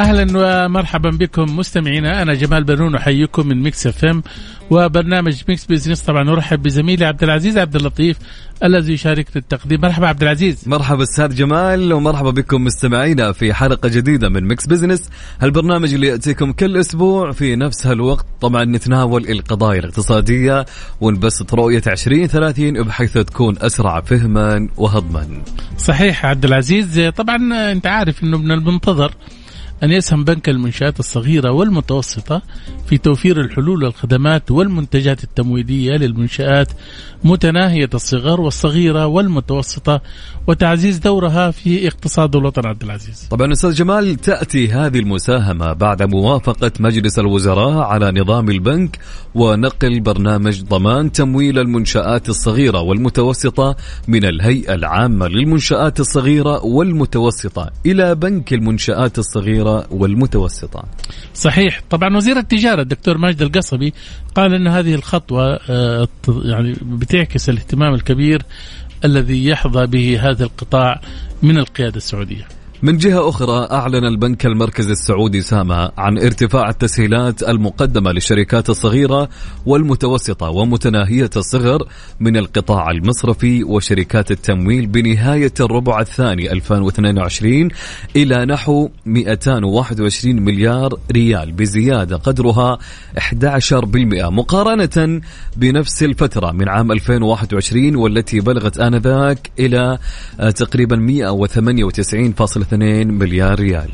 أهلا ومرحبا بكم مستمعينا. أنا جمال بنون أحييكم من ميكس إف إم وبرنامج ميكس بزنس طبعا نرحب بزميلي عبد العزيز عبد اللطيف الذي يشاركنا التقديم. مرحبا عبد العزيز. مرحبا أستاذ جمال ومرحبا بكم مستمعينا في حلقة جديدة من مكس بزنس هالبرنامج اللي يأتيكم كل أسبوع في نفس هالوقت. طبعا نتناول القضايا الاقتصادية ونبسط رؤية 2030 بحيث تكون أسرع فهما وهضما. صحيح عبد العزيز. طبعا أنت عارف إنه من المنتظر أن يسهم بنك المنشآت الصغيرة والمتوسطة في توفير الحلول والخدمات والمنتجات التمويلية للمنشآت متناهية الصغر والصغيرة والمتوسطة وتعزيز دورها في اقتصاد الوطن عبد العزيز. طبعا أستاذ جمال تأتي هذه المساهمة بعد موافقة مجلس الوزراء على نظام البنك ونقل برنامج ضمان تمويل المنشآت الصغيرة والمتوسطة من الهيئة العامة للمنشآت الصغيرة والمتوسطة إلى بنك المنشآت الصغيره والمتوسطه. صحيح، طبعا وزير التجارة الدكتور ماجد القصبي قال إن هذه الخطوة آه، يعني بتعكس الاهتمام الكبير الذي يحظى به هذا القطاع من القيادة السعودية. من جهة أخرى أعلن البنك المركزي السعودي ساما عن ارتفاع التسهيلات المقدمة للشركات الصغيرة والمتوسطة ومتناهية الصغر من القطاع المصرفي وشركات التمويل بنهاية الربع الثاني 2022 إلى نحو 221 مليار ريال بزيادة قدرها 11% مقارنة بنفس الفترة من عام 2021 والتي بلغت آنذاك إلى تقريبا 198.2 مليار ريال.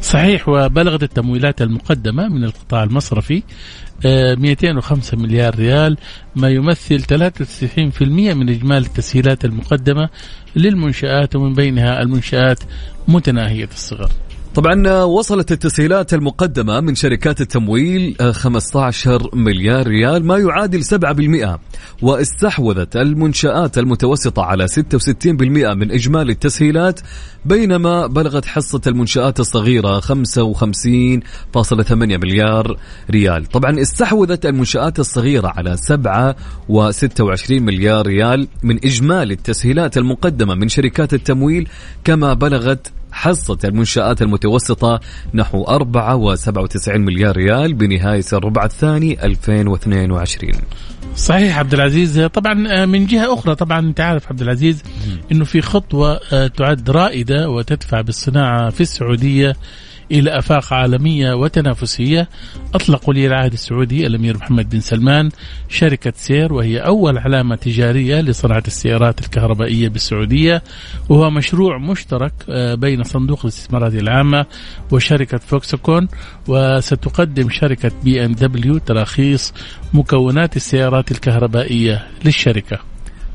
صحيح وبلغت التمويلات المقدمة من القطاع المصرفي 205 مليار ريال ما يمثل 93% من إجمالي التسهيلات المقدمة للمنشآت ومن بينها المنشآت متناهية الصغر. طبعا وصلت التسهيلات المقدمة من شركات التمويل 15 مليار ريال ما يعادل 7% واستحوذت المنشآت المتوسطة على 66% من إجمالي التسهيلات بينما بلغت حصة المنشآت الصغيرة 55.8 مليار ريال. طبعا استحوذت المنشآت الصغيرة على 7 و26 مليار ريال من إجمالي التسهيلات المقدمة من شركات التمويل كما بلغت حصة المنشآت المتوسطة نحو 4.97 مليار ريال بنهاية الربع الثاني 2022 صحيح عبد العزيز. طبعا من جهة أخرى طبعا أنت عارف عبد العزيز أنه في خطوة تعد رائدة وتدفع بالصناعة في السعودية إلى آفاق عالمية وتنافسية. أطلق ولي العهد السعودي الأمير محمد بن سلمان شركة سير وهي أول علامة تجارية لصناعة السيارات الكهربائية بالسعودية. وهو مشروع مشترك بين صندوق الاستثمارات العامة وشركة فوكسكون. وستقدم شركة بي إم دبليو تراخيص مكونات السيارات الكهربائية للشركة.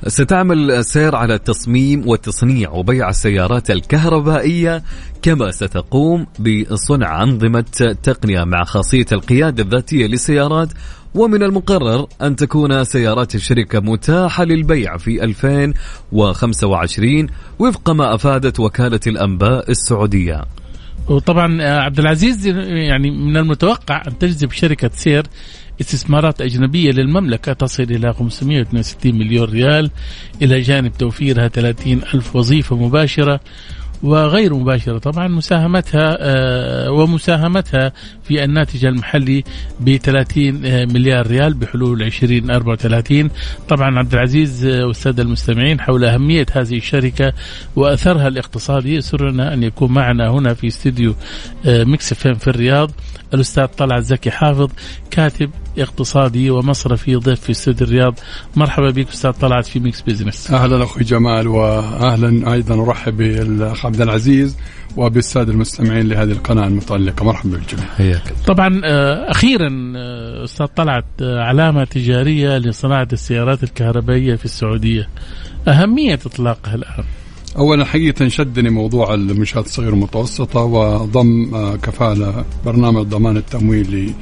ستعمل سير على تصميم وتصنيع وبيع السيارات الكهربائية كما ستقوم بصنع أنظمة تقنية مع خاصية القيادة الذاتية للسيارات ومن المقرر أن تكون سيارات الشركة متاحة للبيع في 2025 وفق ما أفادت وكالة الأنباء السعودية. وطبعا عبد العزيز يعني من المتوقع أن تجذب شركة سير استثمارات أجنبية للمملكة تصل إلى 562 مليون ريال إلى جانب توفيرها 30 ألف وظيفة مباشرة وغير مباشرة طبعا مساهمتها ومساهمتها في الناتج المحلي ب 30 مليار ريال بحلول 2034 طبعا عبد العزيز والساده المستمعين حول أهمية هذه الشركة وأثرها الاقتصادي يسرنا أن يكون معنا هنا في استديو ميكس فين في الرياض الأستاذ طلعت زكي حافظ كاتب اقتصادي ومصرفي ضيف في استوديو الرياض. مرحبا بك أستاذ طلعت في ميكس بزنس أهلا أخوي جمال واهلا أيضا أرحب بالأخ عبد العزيز وبالساده المستمعين لهذه القناة المتالقه مرحبا بالجميع حياك طبعا آه، أخيرا آه، أستاذ طلعت آه، علامة تجارية لصناعة السيارات الكهربائية في السعودية. أهمية إطلاقها الآن. اولا حقيقة شدني موضوع المنشآت الصغيرة والمتوسطة وضم آه، كفالة برنامج ضمان التمويل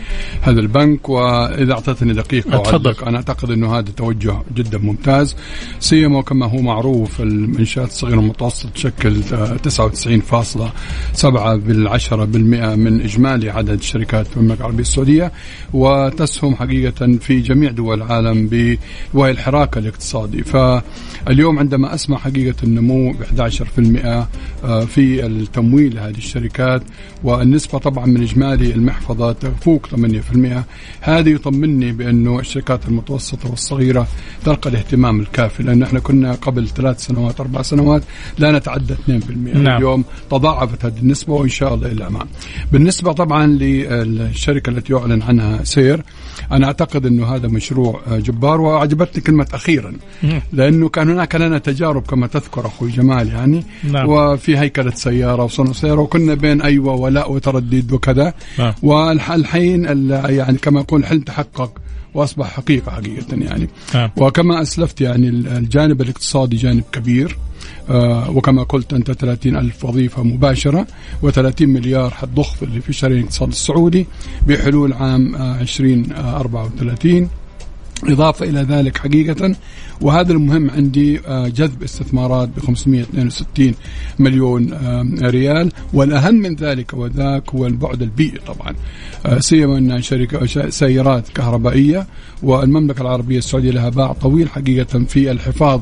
لهذا البنك. وإذا أعطيتني دقيقة. أعلق، أنا أعتقد إنه هذا توجه جدا ممتاز. سيما كما هو معروف المنشآت الصغيرة والمتوسطة تشكل آه، 99.7 بالعشرة بالمئة من إجمالي عدد الشركات في المملكة العربية السعودية. وتسهم حقيقة في جميع دول العالم وهي الحراك الاقتصادي. فاليوم عندما أسمع حقيقة النمو ب 11% آه، في التمويل لهذه الشركات والنسبة طبعا من إجمالي المحفظة تفوق 8% هذا يطمني بأنه الشركات المتوسطة والصغيرة تلقى الاهتمام الكافي لأن إحنا كنا قبل ثلاث سنوات أربع سنوات لا نتعدى 2% نعم. اليوم تضاعفت هذه النسبة وإن شاء الله إلى الامام. بالنسبة طبعا للشركة التي يعلن عنها سير أنا أعتقد إنه هذا مشروع آه، جبار وعجبتني كلمة أخيرا لأنه كان هناك لنا تجارب كما تذكر أخوي جمال يعني نعم. وفي هيكلة سيارة وصنع سيارة وكنا بين أيوه ولا وتردد وكذا نعم. والحين ال- يعني كما يقول الحلم تحقق وأصبح حقيقة حقيقة يعني نعم. وكما أسلفت يعني الجانب الاقتصادي جانب كبير وكما قلت أنت 30 ألف وظيفة مباشرة و30 مليار حتضخ اللي في شريان الاقتصاد السعودي بحلول عام آه 2034 إضافة إلى ذلك حقيقة وهذا المهم عندي آه، جذب استثمارات ب 562 مليون آه، ريال. والأهم من ذلك وذاك هو البعد البيئي طبعا آه، سيما أن شركة سيارات كهربائية. والمملكة العربية السعودية لها باع طويل حقيقة في الحفاظ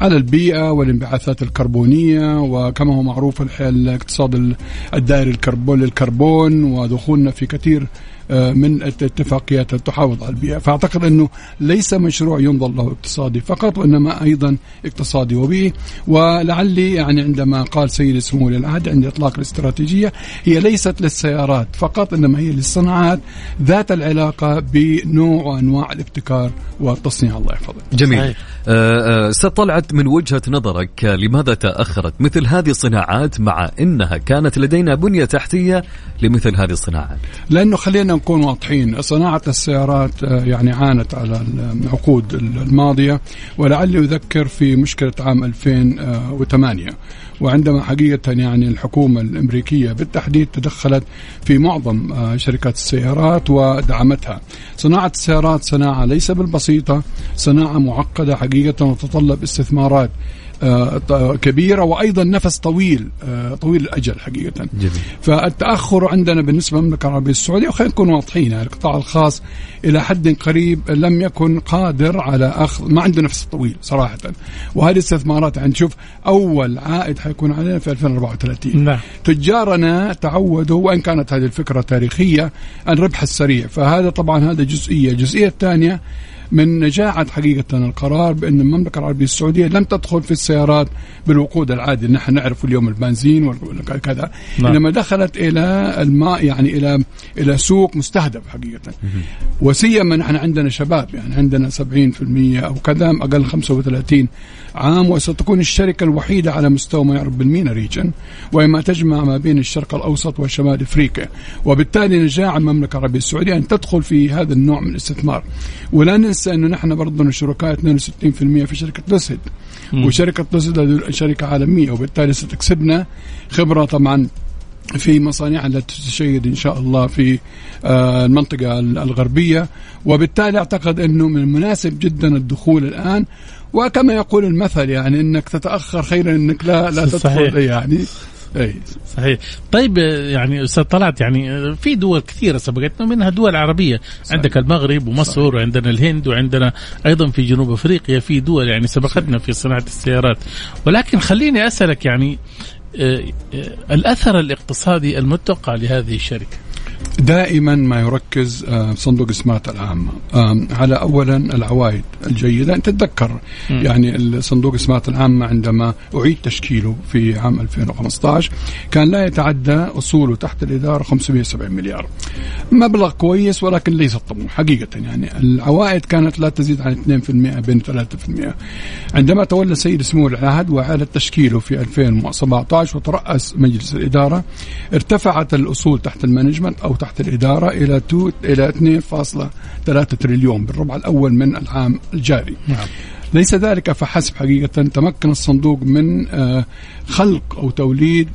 على البيئة والانبعاثات الكربونية وكما هو معروف الاقتصاد ال- الدائري الكربون للكربون ودخولنا في كثير من الاتفاقيات تحافظ على البيئة. فأعتقد أنه ليس مشروع ينظر له اقتصادي فقط وإنما أيضا اقتصادي وبيئي. ولعلي يعني عندما قال سيد سمو ولي العهد عند إطلاق الاستراتيجية هي ليست للسيارات فقط إنما هي للصناعات ذات العلاقة بنوع وأنواع الابتكار والتصنيع. الله يحفظك. جميل. صحيح. آه، آه، أستاذ طلعت من وجهة نظرك آه، لماذا تأخرت؟ مثل هذه الصناعات مع إنها كانت لدينا بنية تحتية لمثل هذه الصناعات. لأنه خلينا نكون واضحين صناعة السيارات آه، يعني عانت على العقود الماضية ولعلي أذكر في مشكلة عام 2008 وعندما حقيقة يعني الحكومة الأمريكية بالتحديد تدخلت في معظم آه، شركات السيارات ودعمتها. صناعة السيارات صناعة ليس بالبسيطة، صناعة معقدة حقيقة وتتطلب استثمارات كبيرة وأيضا نفس طويل آه، طويل الأجل حقيقة. جميل. فالتأخر عندنا بالنسبة للمملكة العربية السعودية وخلينا نكون واضحين يعني القطاع الخاص إلى حد قريب لم يكن قادر على أخذ ما عنده نفس طويل صراحة. وهذه استثمارات يعني شوف أول عائد حيكون علينا في 2034 نعم. تجارنا تعودوا وإن كانت هذه الفكرة تاريخية الربح السريع. فهذا طبعا هذا جزئية. الجزئية الثانية من نجاعة حقيقة القرار بأن المملكة العربية السعودية لم تدخل في السيارات بالوقود العادي. نحن نعرف اليوم البنزين وكذا نعم. إنما دخلت إلى الماء يعني إلى إلى سوق مستهدف حقيقة. وسيما نحن عندنا شباب يعني عندنا 70% أو كذا أقل 35 عام وستكون الشركة الوحيدة على مستوى ما يعرف بالمينا ريجن وما تجمع ما بين الشرق الأوسط وشمال أفريقيا. وبالتالي نجاح المملكة العربية السعودية أن تدخل في هذا النوع من الاستثمار. ولا ننسى أنه نحن برضه شركاء 62% في شركة لوسيد وشركة لوسيد شركة عالمية وبالتالي ستكسبنا خبرة طبعا في مصانعها التي تشيد إن شاء الله في آه، المنطقة الغربية. وبالتالي أعتقد أنه من المناسب جدا الدخول الآن وكما يقول المثل يعني إنك تتأخر خيرا إنك لا لا صحيح. تدخل يعني اي صحيح طيب يعني أستاذ طلعت يعني في دول كثيرة سبقتنا منها دول عربية صحيح. عندك المغرب ومصر صحيح. وعندنا الهند وعندنا أيضا في جنوب أفريقيا في دول يعني سبقتنا في صناعة السيارات ولكن خليني أسألك يعني الأثر الاقتصادي المتوقع لهذه الشركة. دائما ما يركز آه، صندوق الاسمات العامه آم، على اولا العوائد الجيدة. أنت تتذكر يعني صندوق الاسمات العامه عندما أعيد تشكيله في عام 2015 كان لا يتعدى أصوله تحت الإدارة 570 مليار. مبلغ كويس ولكن ليس طموح حقيقة يعني العوائد كانت لا تزيد عن 2% بين 3% عندما تولى سيد سمو العهد وأعاد تشكيله في 2017 وترأس مجلس الإدارة ارتفعت الأصول تحت ال management أو تحت الإدارة إلى two إلى 2.3 تريليون بالربع الأول من العام الجاري. نعم. ليس ذلك فحسب حقيقة تمكن الصندوق من آه، خلق أو توليد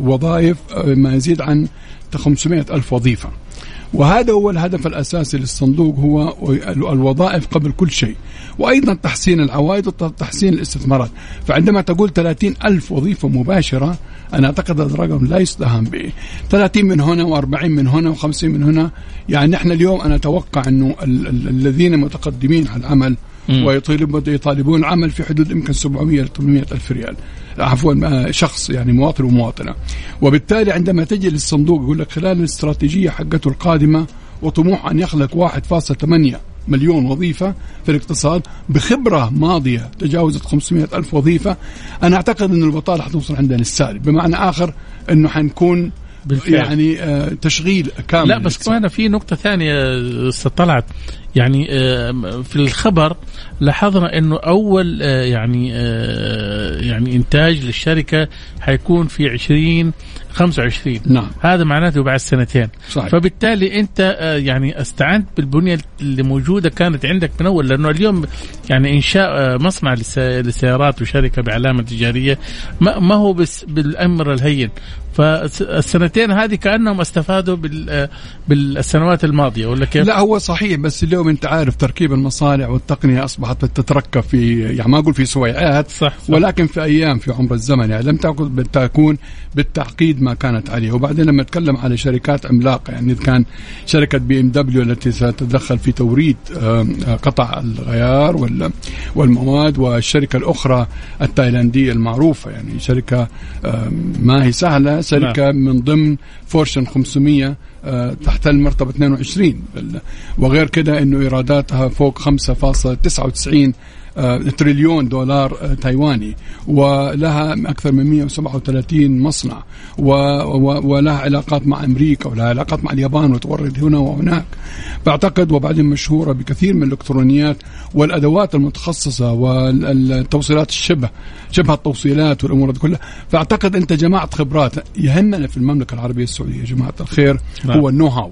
وظائف آه، ما يزيد عن 500 ألف وظيفة وهذا هو الهدف الأساسي للصندوق هو الوظائف قبل كل شيء وأيضا تحسين العوائد وتحسين الاستثمارات فعندما تقول 30 ألف وظيفة مباشرة أنا أعتقد هذا الرقم لا يستهان به 30 من هنا و40 من هنا و50 من هنا يعني نحن اليوم أنا أتوقع أنه ال- ال- الذين متقدمين على العمل. ويطالبون يطالبون العمل في حدود يمكن 700 ل 800 ألف ريال. عفوا شخص يعني مواطن ومواطنة. وبالتالي عندما تجي للصندوق يقول لك خلال الاستراتيجية حقته القادمة وطموح أن يخلق 1.8 مليون وظيفة في الاقتصاد بخبرة ماضية تجاوزت 500 ألف وظيفة أنا أعتقد أن البطالة حتوصل عندنا للسالب. بمعنى آخر أنه حنكون بالفعل. يعني آه، تشغيل كامل لا بس. كمان في نقطة ثانية أستاذ طلعت. يعني آه، في الخبر لاحظنا إنه أول آه، يعني آه، يعني إنتاج للشركة حيكون في 20 25 نعم. هذا معناته بعد سنتين. صحيح. فبالتالي أنت يعني استعنت بالبنية اللي موجودة كانت عندك من أول لأنه اليوم يعني إنشاء مصنع للس- للسيارات وشركة بعلامه تجارية ما هو بس بالأمر الهين. فالسنتين هذه كأنهم استفادوا بال- بالسنوات الماضية ولا كيف؟ لا هو صحيح بس اليوم انت عارف تركيب المصانع والتقنية أصبحت تتركب في يعني ما أقول في سويعات صح, صح. ولكن في أيام في عمر الزمن يعني لم تكن تكون بالتعقيد ما كانت عليه وبعدين لما نتكلم على شركات عملاقة يعني إذا كان شركة بي إم دبليو التي ستتدخل في توريد آه، قطع الغيار وال- والمواد والشركة الأخرى التايلاندية المعروفة يعني شركة آم، ما هي سهلة شركة من ضمن Fortune 500 آه، تحت المرتبة 22 بال- وغير كده إنه إيراداتها فوق 5.99 آه، تريليون دولار آه، تايواني. ولها أكثر من 137 مصنع. ولها علاقات مع أمريكا ولها علاقات مع اليابان وتورد هنا وهناك. فاعتقد وبعدين مشهورة بكثير من الإلكترونيات والأدوات المتخصصة والتوصيلات الشبه شبه التوصيلات والأمور دي كلها. فأعتقد أنت جمعت خبرات يهمنا في المملكة العربية السعودية يا جماعة الخير نعم. هو النو هاو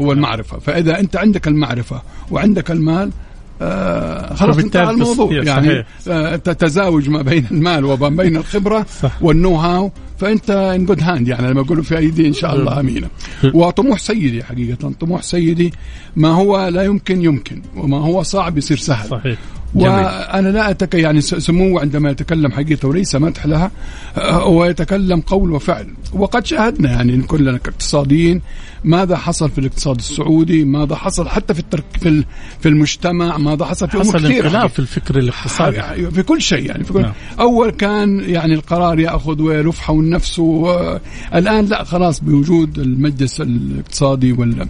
هو المعرفة. فإذا أنت عندك المعرفة وعندك المال آه خلاص انتهى الموضوع. يعني. آه تزاوج ما بين المال وما بين الخبرة. وال know-how فأنت in good hand يعني لما يقولوا في ايدي إن شاء الله امينه وطموح سيدي حقيقة طموح سيدي ما هو لا يمكن يمكن وما هو صعب يصير سهل. صحيح. وأنا لا أتك يعني س- سمو عندما يتكلم حقيقة وليس مدح لها آه، هو يتكلم قول وفعل. وقد شاهدنا يعني كلنا كاقتصاديين ماذا حصل في الاقتصاد السعودي ماذا حصل حتى في الترك في في المجتمع ماذا حصل في حصل انقلاب في الفكر الاقتصادي. حاجة- في كل شيء يعني في كل نعم. أول كان يعني القرار يأخذ ويلف حول نفسه الآن لا خلاص بوجود المجلس الاقتصادي وال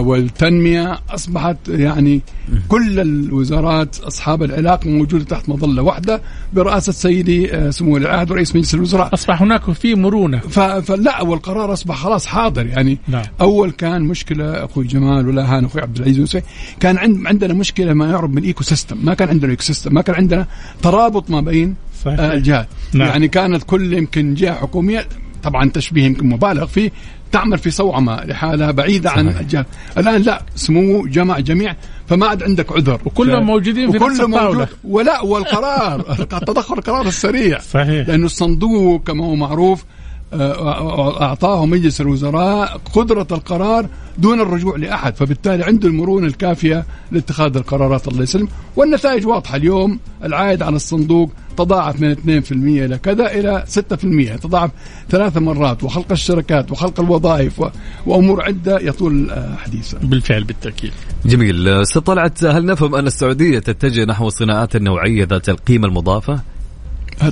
والتنمية أصبحت يعني كل الوزارات أصحاب العلاقه موجوده تحت مظلة واحدة برئاسه سيدي آه، سمو العهد ورئيس مجلس الوزراء. أصبح هناك في مرونة. ف- فلا والقرار أصبح خلاص حاضر. يعني نعم. أول كان مشكلة أخوي جمال ولا هان أخوي عبد العزيز يوسف كان عند عندنا مشكلة ما يعرف بال ecosystem ما كان عندنا ecosystem ما كان عندنا ترابط ما بين صحيح. آه، الجهات. نعم. يعني كانت كل يمكن جهة حكومية طبعا تشبيه يمكن مبالغ فيه تعمل في صوعمه لحالها بعيدة عن صحيح. الجهات الآن لا سمو جمع جميع فما عاد عندك عذر. وكلهم موجودين في نفس. موجود. ولا والقرار التدخل القرار السريع. صحيح. لأنه الصندوق كما هو معروف أعطاه مجلس الوزراء قدرة القرار دون الرجوع لأحد فبالتالي عنده المرونة الكافية لاتخاذ القرارات الله يسلم. والنتائج واضحة اليوم العائد على الصندوق تضاعف من 2% إلى كذا إلى 6% تضاعف ثلاث مرات وخلق الشركات وخلق الوظائف و- وأمور عدة يطول آه، حديثها بالفعل بالتأكيد. جميل. أستاذ طلعت هل نفهم أن السعودية تتجه نحو الصناعات النوعية ذات القيمة المضافة؟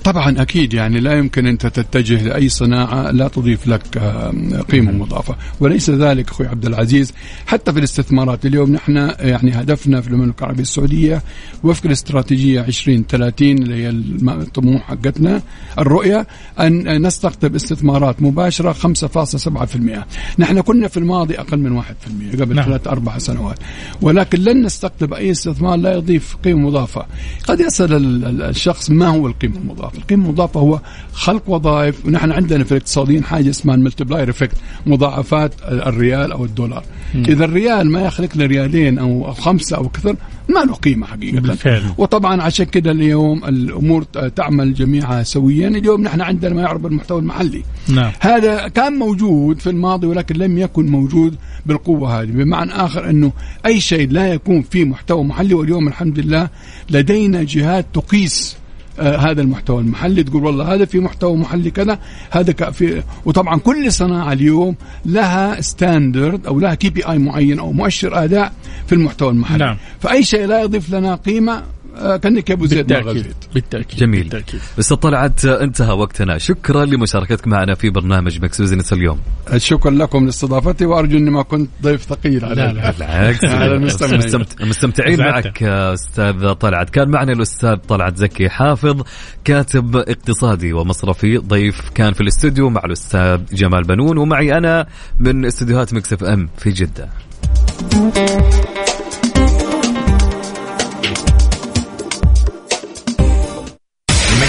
طبعا أكيد يعني لا يمكن أنت تتجه لأي صناعة لا تضيف لك قيمة مضافة. وليس ذلك أخوي عبد العزيز. حتى في الاستثمارات اليوم نحن يعني هدفنا في المملكة العربية السعودية وفق الاستراتيجية 2030 اللي هي الطموح حقتنا الرؤية أن نستقطب استثمارات مباشرة 5.7% نحن كنا في الماضي أقل من 1% قبل نعم. ثلاث أربع سنوات. ولكن لن نستقطب أي استثمار لا يضيف قيمة مضافة. قد يسأل الشخص ما هو القيمة المضافة؟ القيمه المضافه هو خلق وظائف. ونحن عندنا في الاقتصاديين حاجة اسمها ال multiplier effect مضاعفات الريال أو الدولار. م. إذا الريال ما يخلق لي ريالين أو خمسة أو كثر ما له قيمة حقيقة. بالفعل. وطبعا عشان كذا اليوم الأمور تعمل جميعها سويا. اليوم نحن عندنا ما يعرف بالمحتوى المحلي. نعم. هذا كان موجود في الماضي ولكن لم يكن موجود بالقوة هذه. بمعنى آخر أنه أي شيء لا يكون فيه محتوى محلي واليوم الحمد لله لدينا جهات تقيس آه هذا المحتوى المحلي تقول والله هذا في محتوى محلي كذا هذا في وطبعا كل صناعة اليوم لها standard أو لها KPI معين أو مؤشر أداء في المحتوى المحلي نعم. فأي شيء لا يضيف لنا قيمة كأنك أبو زيد بالتأكيد بالتأكيد جميل. بالتأكيد. بس طلعت انتهى وقتنا. شكرا لمشاركتك معنا في برنامج مكس بزنس اليوم. شكرا لكم لاستضافتي وأرجو أني ما كنت ضيف ثقيل على لا لا. بالعكس. مستمتعين معك أستاذ طلعت. كان معنا الأستاذ طلعت زكي حافظ كاتب اقتصادي ومصرفي. ضيف كان في الاستوديو مع الأستاذ جمال بنون ومعي أنا من استديوهات مكس اف أم في جدة.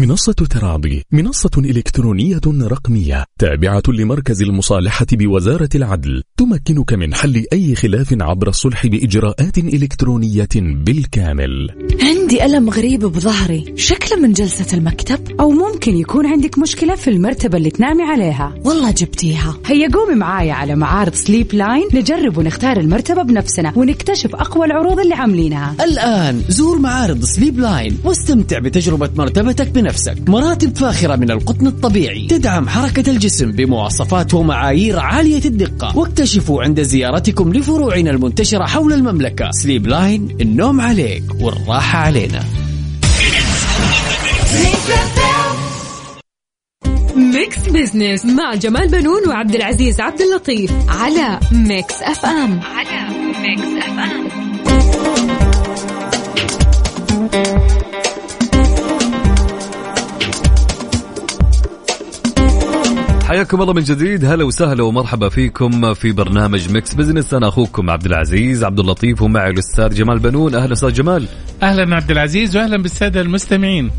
منصة تراضي منصة إلكترونية رقمية تابعة لمركز المصالحة بوزارة العدل تمكنك من حل أي خلاف عبر الصلح بإجراءات إلكترونية بالكامل. عندي ألم غريب بظهري. شكله من جلسة المكتب؟ أو ممكن يكون عندك مشكلة في المرتبة اللي تنامي عليها. والله جبتيها. هيا قومي معايا على معارض Sleep Line نجرب ونختار المرتبة بنفسنا ونكتشف أقوى العروض اللي عاملينها. الآن زور معارض Sleep Line واستمتع بتجربة مرتبتك بنفسك. بنفسك مراتب فاخرة من القطن الطبيعي. تدعم حركة الجسم بمواصفات ومعايير عالية الدقة. واكتشفوا عند زيارتكم لفروعنا المنتشرة حول المملكة. Sleep Line النوم عليك والراحة علينا. Mix Business مع جمال بنون وعبد العزيز عبد اللطيف على Mix FM. على Mix FM. حياكم الله من جديد. هلا وسهلا ومرحبا فيكم في برنامج Mix Business أنا أخوكم عبد العزيز عبد اللطيف ومعي الأستاذ جمال بنون. أهلا أستاذ جمال. أهلا عبد العزيز واهلا بالسادة المستمعين.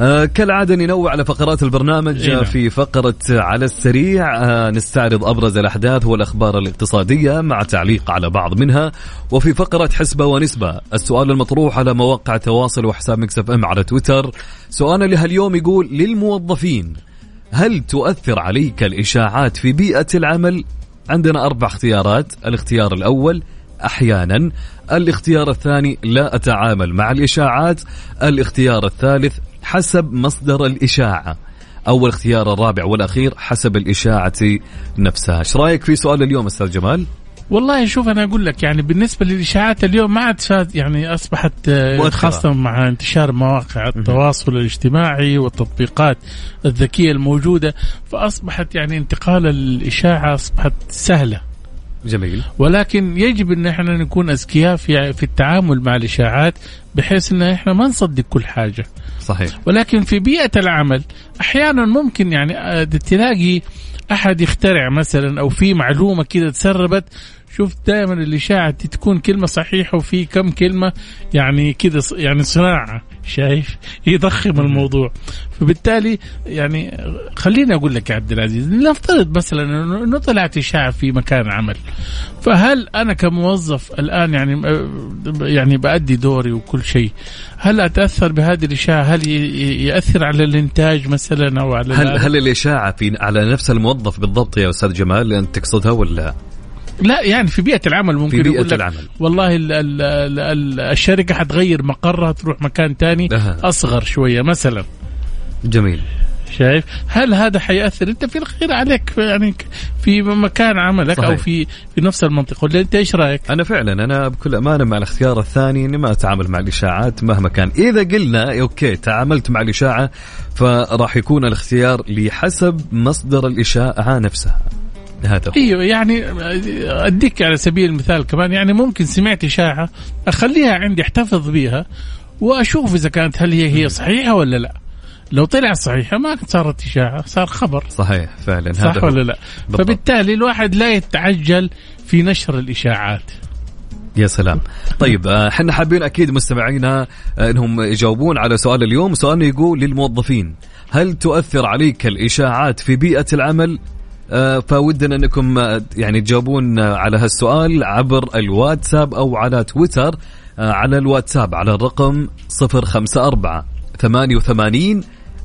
آه كالعادة ننوع على فقرات البرنامج إيه. في فقرة على السريع. آه نستعرض أبرز الأحداث والأخبار الاقتصادية مع تعليق على بعض منها. وفي فقرة حسبة ونسبة. السؤال المطروح على مواقع التواصل وحساب مكسف ام على تويتر. سؤالنا لهاليوم يقول للموظفين هل تؤثر عليك الإشاعات في بيئة العمل؟ عندنا أربع اختيارات. الاختيار الأول أحيانا. الاختيار الثاني لا أتعامل مع الإشاعات. الاختيار الثالث حسب مصدر الإشاعة. أو الاختيار الرابع والأخير حسب الإشاعة نفسها. إيش رأيك في سؤال اليوم أستاذ جمال؟ والله شوف أنا أقول لك يعني بالنسبة للإشاعات اليوم ما عاد يعني أصبحت آه، خاصة مع انتشار مواقع التواصل الاجتماعي والتطبيقات الذكية الموجودة فأصبحت يعني انتقال الإشاعة أصبحت سهلة. جميل. ولكن يجب إن إحنا نكون اذكياء في في التعامل مع الإشاعات بحيث إن إحنا ما نصدق كل حاجة. صحيح. ولكن في بيئة العمل أحيانا ممكن يعني آه، تلاقي أحد يخترع مثلا أو في معلومة كذا تسربت شوف دائما الاشاعه تكون كلمة صحيحة وفي كم كلمة يعني كذا يعني صناعة شايف؟ يضخم الموضوع. فبالتالي يعني خليني أقول لك يا عبد العزيز نفترض مثلا إنه طلعت اشاعه في مكان عمل فهل أنا كموظف الآن يعني يعني بأدي دوري وكل شيء هل أتأثر بهذه الإشاعة؟ هل يأثر على الإنتاج مثلا أو على هل هل الإشاعة في على نفس الموظف بالضبط يا أستاذ جمال أنت تقصدها ولا؟ لا يعني في بيئة العمل ممكن في بيئة يقول لك العمل. والله ال ال ال الشركة حتغير مقرها تروح مكان ثاني أصغر شوية مثلا. جميل. شايف؟ هل هذا حيأثر؟ أنت في الخير عليك يعني في مكان عملك صحيح. أو في في نفس المنطقة. ولا أنت إيش رأيك؟ أنا فعلا أنا بكل أمانة مع الاختيار الثاني إني ما أتعامل مع الإشاعات مهما كان. إذا قلنا أوكي تعاملت مع الإشاعة فراح يكون الاختيار لحسب مصدر الإشاعة نفسها. هذا إيوه يعني أديك على سبيل المثال كمان يعني ممكن سمعت إشاعة أخليها عندي أحتفظ بها وأشوف إذا كانت هل هي هي صحيحة ولا لا. لو طلع صحيحة ما صارت إشاعة صار خبر. صحيح فعلا صح هذا ولا لا؟ بالضبط. فبالتالي الواحد لا يتعجل في نشر الإشاعات. يا سلام. طيب آه، إحنا حابين أكيد مستمعينا آه، إنهم يجاوبون على سؤال اليوم. سؤالنا يقول للموظفين هل تؤثر عليك الإشاعات في بيئة العمل؟ فودنا انكم يعني تجاوبون على هالسؤال عبر الواتساب أو على تويتر على الواتساب على الرقم 054 88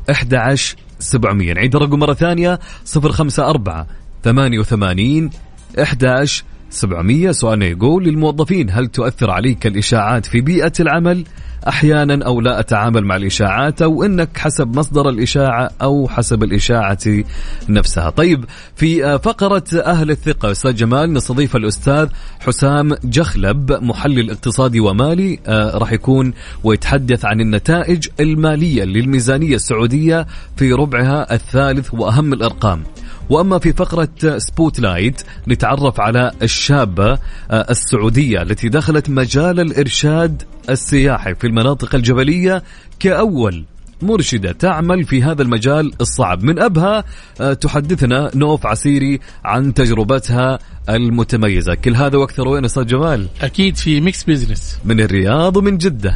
11 700 نعيد الرقم مرة ثانية 054 88 11 700 سؤالنا يقول للموظفين هل تؤثر عليك الإشاعات في بيئة العمل؟ أحيانا أو لا أتعامل مع الإشاعات أو إنك حسب مصدر الإشاعة أو حسب الإشاعة نفسها. طيب في فقرة أهل الثقة أستاذ جمال نستضيف الأستاذ حسام جخلب محلل اقتصادي ومالي آه، راح يكون ويتحدث عن النتائج المالية للميزانية السعودية في ربعها الثالث وأهم الأرقام. وأما في فقرة Spotlight نتعرف على الشابة آه، السعودية التي دخلت مجال الإرشاد السياحي في المناطق الجبلية كأول مرشدة تعمل في هذا المجال الصعب. من أبها آه، تحدثنا نوف عسيري عن تجربتها المتميزة. كل هذا وأكثر. وين أستاذ جمال؟ أكيد في Mix Business من الرياض ومن جدة.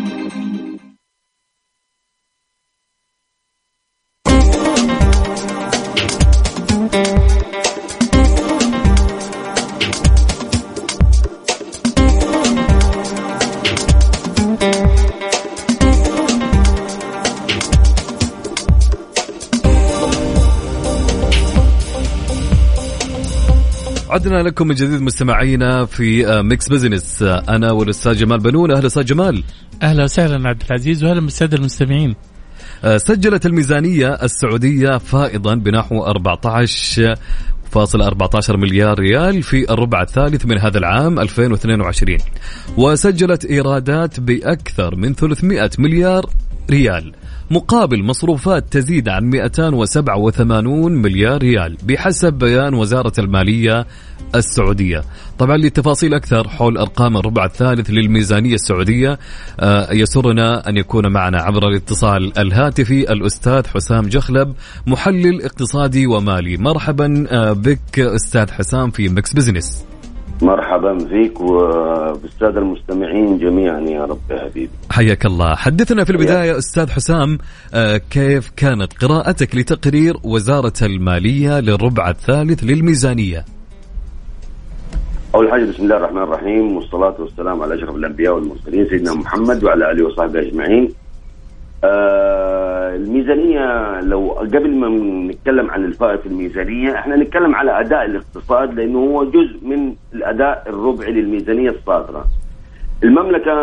عدنا لكم من جديد مستمعينا في Mix آه، Business آه، أنا والأستاذ جمال بنون. أهلا أستاذ جمال. أهلا وسهلا عبد العزيز وأهلا بالسادة المستمعين. آه، سجلت الميزانية السعودية فائضا بنحو 14 فاصل 14 مليار ريال في الربع الثالث من هذا العام 2022 وسجلت إيرادات بأكثر من 300 مليار ريال. مقابل مصروفات تزيد عن 287 مليار ريال بحسب بيان وزارة المالية السعودية. طبعا للتفاصيل أكثر حول أرقام الربع الثالث للميزانية السعودية آه، يسرنا أن يكون معنا عبر الاتصال الهاتفي الأستاذ حسام جخلب محلل اقتصادي ومالي. مرحبا آه، بك أستاذ حسام في Mix Business. مرحبا فيك وبالسادة المستمعين جميعا يا رب يا حبيبي. حياك الله. حدثنا في البداية أستاذ حسام آه، كيف كانت قراءتك لتقرير وزارة المالية للربع الثالث للميزانية؟ أول حاجة بسم الله الرحمن الرحيم والصلاة والسلام على أشرف الأنبياء والمرسلين سيدنا محمد وعلى آله وصحبه أجمعين. آه الميزانية لو قبل ما نتكلم عن الفائض في الميزانية إحنا نتكلم على أداء الاقتصاد لأنه هو جزء من الأداء الربعي للميزانية الصادرة. المملكة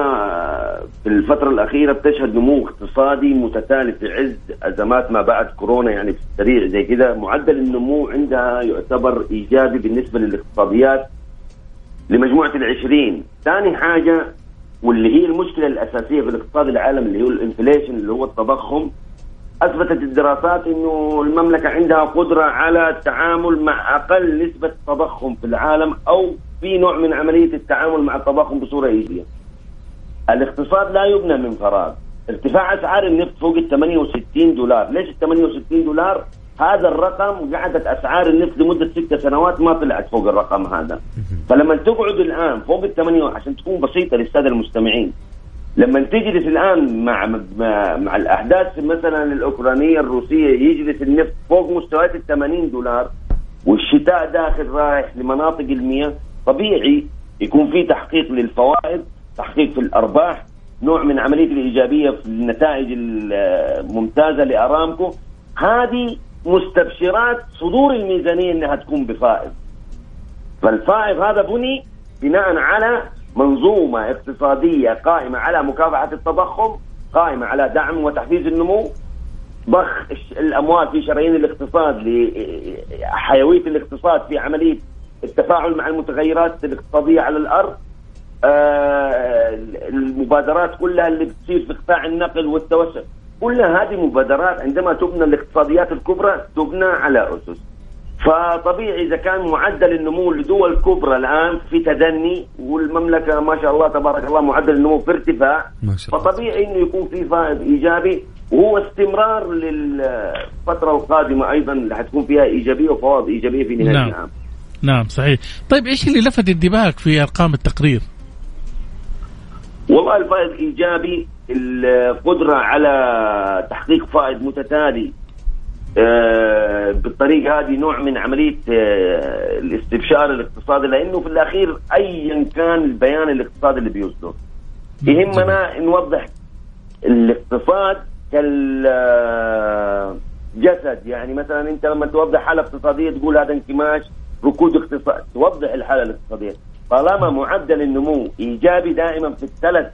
في الفترة الأخيرة بتشهد نمو اقتصادي متتالي في عز أزمات ما بعد كورونا يعني في السريع زي كده معدل النمو عندها يعتبر إيجابي بالنسبة للاقتصاديات لمجموعة العشرين. ثاني حاجة واللي هي المشكلة الأساسية في الاقتصاد العالمي اللي هو الإنفليشن اللي هو التضخم أثبتت الدراسات إنه المملكة عندها قدرة على التعامل مع أقل نسبة تضخم في العالم أو في نوع من عملية التعامل مع التضخم بصورة إيجابية. الاقتصاد لا يبنى من فراغ، ارتفاع أسعار النفط فوق ال 68 دولار، ليش ال 68 دولار؟ هذا الرقم قعدت أسعار النفط لمدة ست سنوات ما طلعت فوق الرقم هذا. فلما تقعد الآن فوق الثمانية عشان تكون بسيطة للسادة المستمعين لما تجلس الآن مع مع, مع الأحداث مثلا الأوكرانية الروسية يجلس النفط فوق مستويات ال 80 دولار والشتاء داخل رايح لمناطق المياه طبيعي يكون في تحقيق للفوائد تحقيق في الأرباح نوع من عملية الإيجابية في النتائج الممتازة لأرامكو. هذه مستبشرات صدور الميزانية إنها تكون بفائض. فالفائض هذا بني بناء على منظومة اقتصادية قائمة على مكافحة التضخم قائمة على دعم وتحفيز النمو. ضخ الأموال في شرايين الاقتصاد لحيويه الاقتصاد في عملية التفاعل مع المتغيرات الاقتصادية على الأرض. آه المبادرات كلها اللي بتصير في قطاع النقل والتوسع. كلها هذه مبادرات عندما تبنى الاقتصاديات الكبرى تبنى على أسس فطبيعي إذا كان معدل النمو لدول كبرى الآن في تدني والمملكة ما شاء الله تبارك الله معدل النمو في ارتفاع ما شاء الله. فطبيعي إنه يكون في فائض إيجابي وهو استمرار للفترة القادمة أيضا اللي حتكون فيها إيجابية وفوائد إيجابية في نهاية نعم. العام. نعم صحيح طيب إيش اللي لفت انتباهك في أرقام التقرير والله الفائض إيجابي القدرة على تحقيق فائض متتالي آه، بالطريقة هذه نوع من عملية آه، الاستبشار الاقتصادي لأنه في الأخير ايا كان البيان الاقتصادي اللي بيصدر. يهمنا نوضح الاقتصاد كالجسد يعني مثلا أنت لما توضح حالة اقتصادية تقول هذا انكماش ركود اقتصاد توضح الحالة الاقتصادية. طالما معدل النمو إيجابي دائما في الثلاث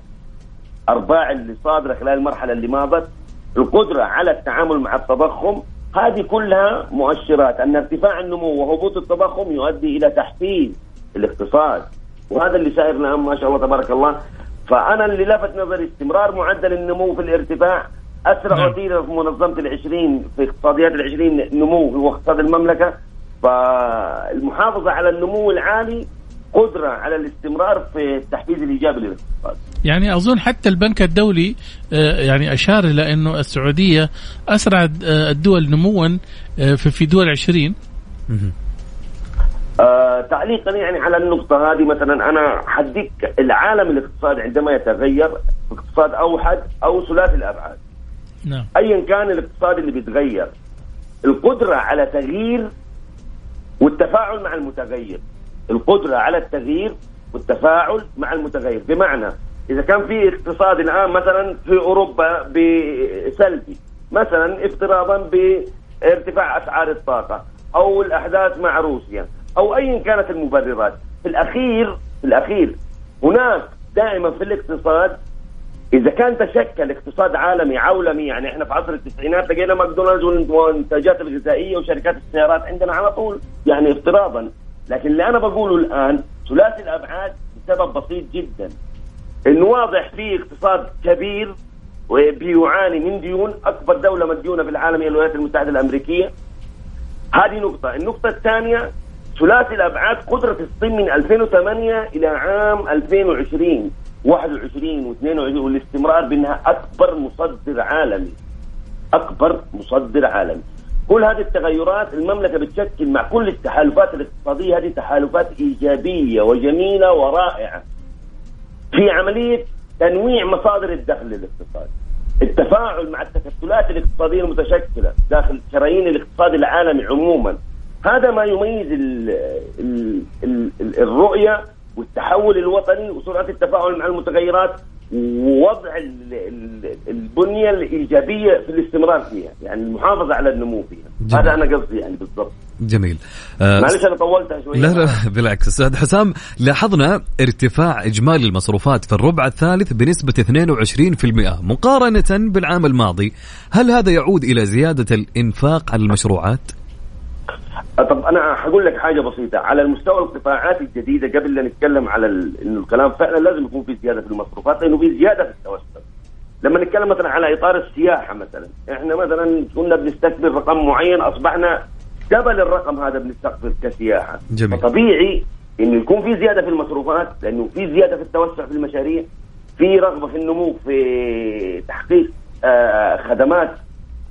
أرباع اللي صادرة خلال المرحلة اللي مضت القدرة على التعامل مع التضخم هذه كلها مؤشرات. أن ارتفاع النمو وهبوط التضخم يؤدي إلى تحفيز الاقتصاد. وهذا اللي سائر الان ما شاء الله تبارك الله. فأنا اللي لفت نظري استمرار معدل النمو في الارتفاع. أسرع نعم. وتيرة في منظمة العشرين في اقتصاديات العشرين نمو هو اقتصاد المملكة. فالمحافظة على النمو العالي قدرة على الاستمرار في التحفيز الإيجابي للإقتصاد. يعني أظن حتى البنك الدولي آه، يعني أشار إلى أنه السعودية اسرع آه، الدول نموا آه، في في دول 20 آه تعليقا يعني على النقطة هذه مثلا أنا حديك العالم الاقتصادي عندما يتغير اقتصاد أوحد أو ثلاثي الأبعاد. نعم. أيا كان الاقتصاد اللي بيتغير القدرة على تغيير والتفاعل مع المتغير. القدرة على التغيير والتفاعل مع المتغير. بمعنى إذا كان في اقتصاد الآن مثلا في أوروبا بسلبي مثلا افتراضا بارتفاع أسعار الطاقة أو الأحداث مع روسيا أو أيا كانت المبررات في الأخير في الأخير هناك دائما في الاقتصاد إذا كان تشكل اقتصاد عالمي عولمي يعني إحنا في عصر التسعينات لقينا ماكدونالدز والمنتجات الغذائية وشركات السيارات عندنا على طول يعني افتراضا لكن اللي أنا بقوله الآن ثلاثي الأبعاد بسبب بسيط جدا. انه واضح في اقتصاد كبير وبيعاني من ديون أكبر دولة مديونة في العالم هي الولايات المتحدة الأمريكية. هذه نقطة. النقطة الثانية ثلاثي الأبعاد قدرة الصين من 2008 إلى عام 2020 21 و22 والاستمرار بأنها أكبر مصدر عالمي. أكبر مصدر عالمي. كل هذه التغيرات المملكة بتشكل مع كل التحالفات الاقتصادية هذه تحالفات إيجابية وجميلة ورائعة. في عملية تنويع مصادر الدخل للاقتصاد التفاعل مع التكتلات الاقتصادية المتشكلة داخل شرايين الاقتصاد العالمي عموما. هذا ما يميز ال ال ال ال الرؤية والتحول الوطني وسرعة التفاعل مع المتغيرات ووضع ال- ال- البنية الإيجابية في الاستمرار فيها، يعني المحافظة على النمو فيها، جميل. هذا أنا قصدي يعني بالضبط. جميل. آه، معلش أنا طولتها شوية. لا لا بالعكس. أستاذ حسام لاحظنا ارتفاع إجمالي المصروفات في الربع الثالث بنسبة 22% مقارنة بالعام الماضي. هل هذا يعود إلى زيادة الإنفاق على المشروعات؟ طب أنا حقول لك حاجة بسيطة. على المستوى القطاعات الجديدة قبل لا نتكلم على إنه الكلام فعلا لازم يكون في زيادة في المصروفات لأنه في زيادة في التوسع. لما نتكلم مثلا على إطار السياحة مثلا إحنا مثلا كنا بنستقبل رقم معين أصبحنا دبل الرقم هذا بنستقبل كسياحة. جميل. فطبيعي انه يكون في زيادة في المصروفات لأنه في زيادة في التوسع في المشاريع في رغبة في النمو في تحقيق آه، خدمات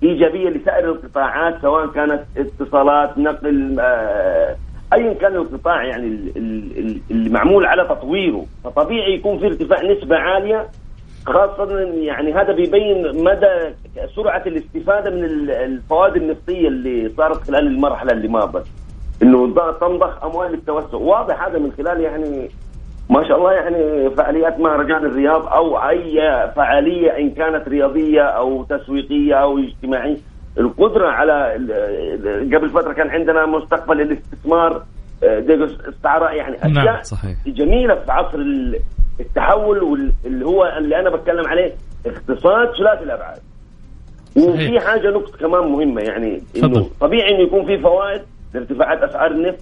إيجابية لسائر القطاعات سواء كانت اتصالات نقل آه، ايا كان القطاع يعني ال- ال- ال- اللي معمول على تطويره. فطبيعي يكون في ارتفاع نسبة عالية خاصة يعني هذا بيبين مدى سرعة الاستفادة من ال- الفوائد النفطية اللي صارت خلال المرحلة اللي مضت إنه تنضخ أموال للتوسع واضح هذا من خلال يعني ما شاء الله يعني فعاليات مهرجان الرياض أو أي فعالية إن كانت رياضية أو تسويقية أو اجتماعية القدرة على قبل فترة كان عندنا مستقبل الاستثمار آه، استعراء يعني نعم، أشياء صحيح. جميلة في عصر ال- التحول واللي هو اللي أنا بتكلم عليه اقتصاد ثلاثي الأبعاد وفي. حاجة نقطة كمان مهمة يعني إنه. طبيعي إنه يكون في فوائد لارتفاعات أسعار النفط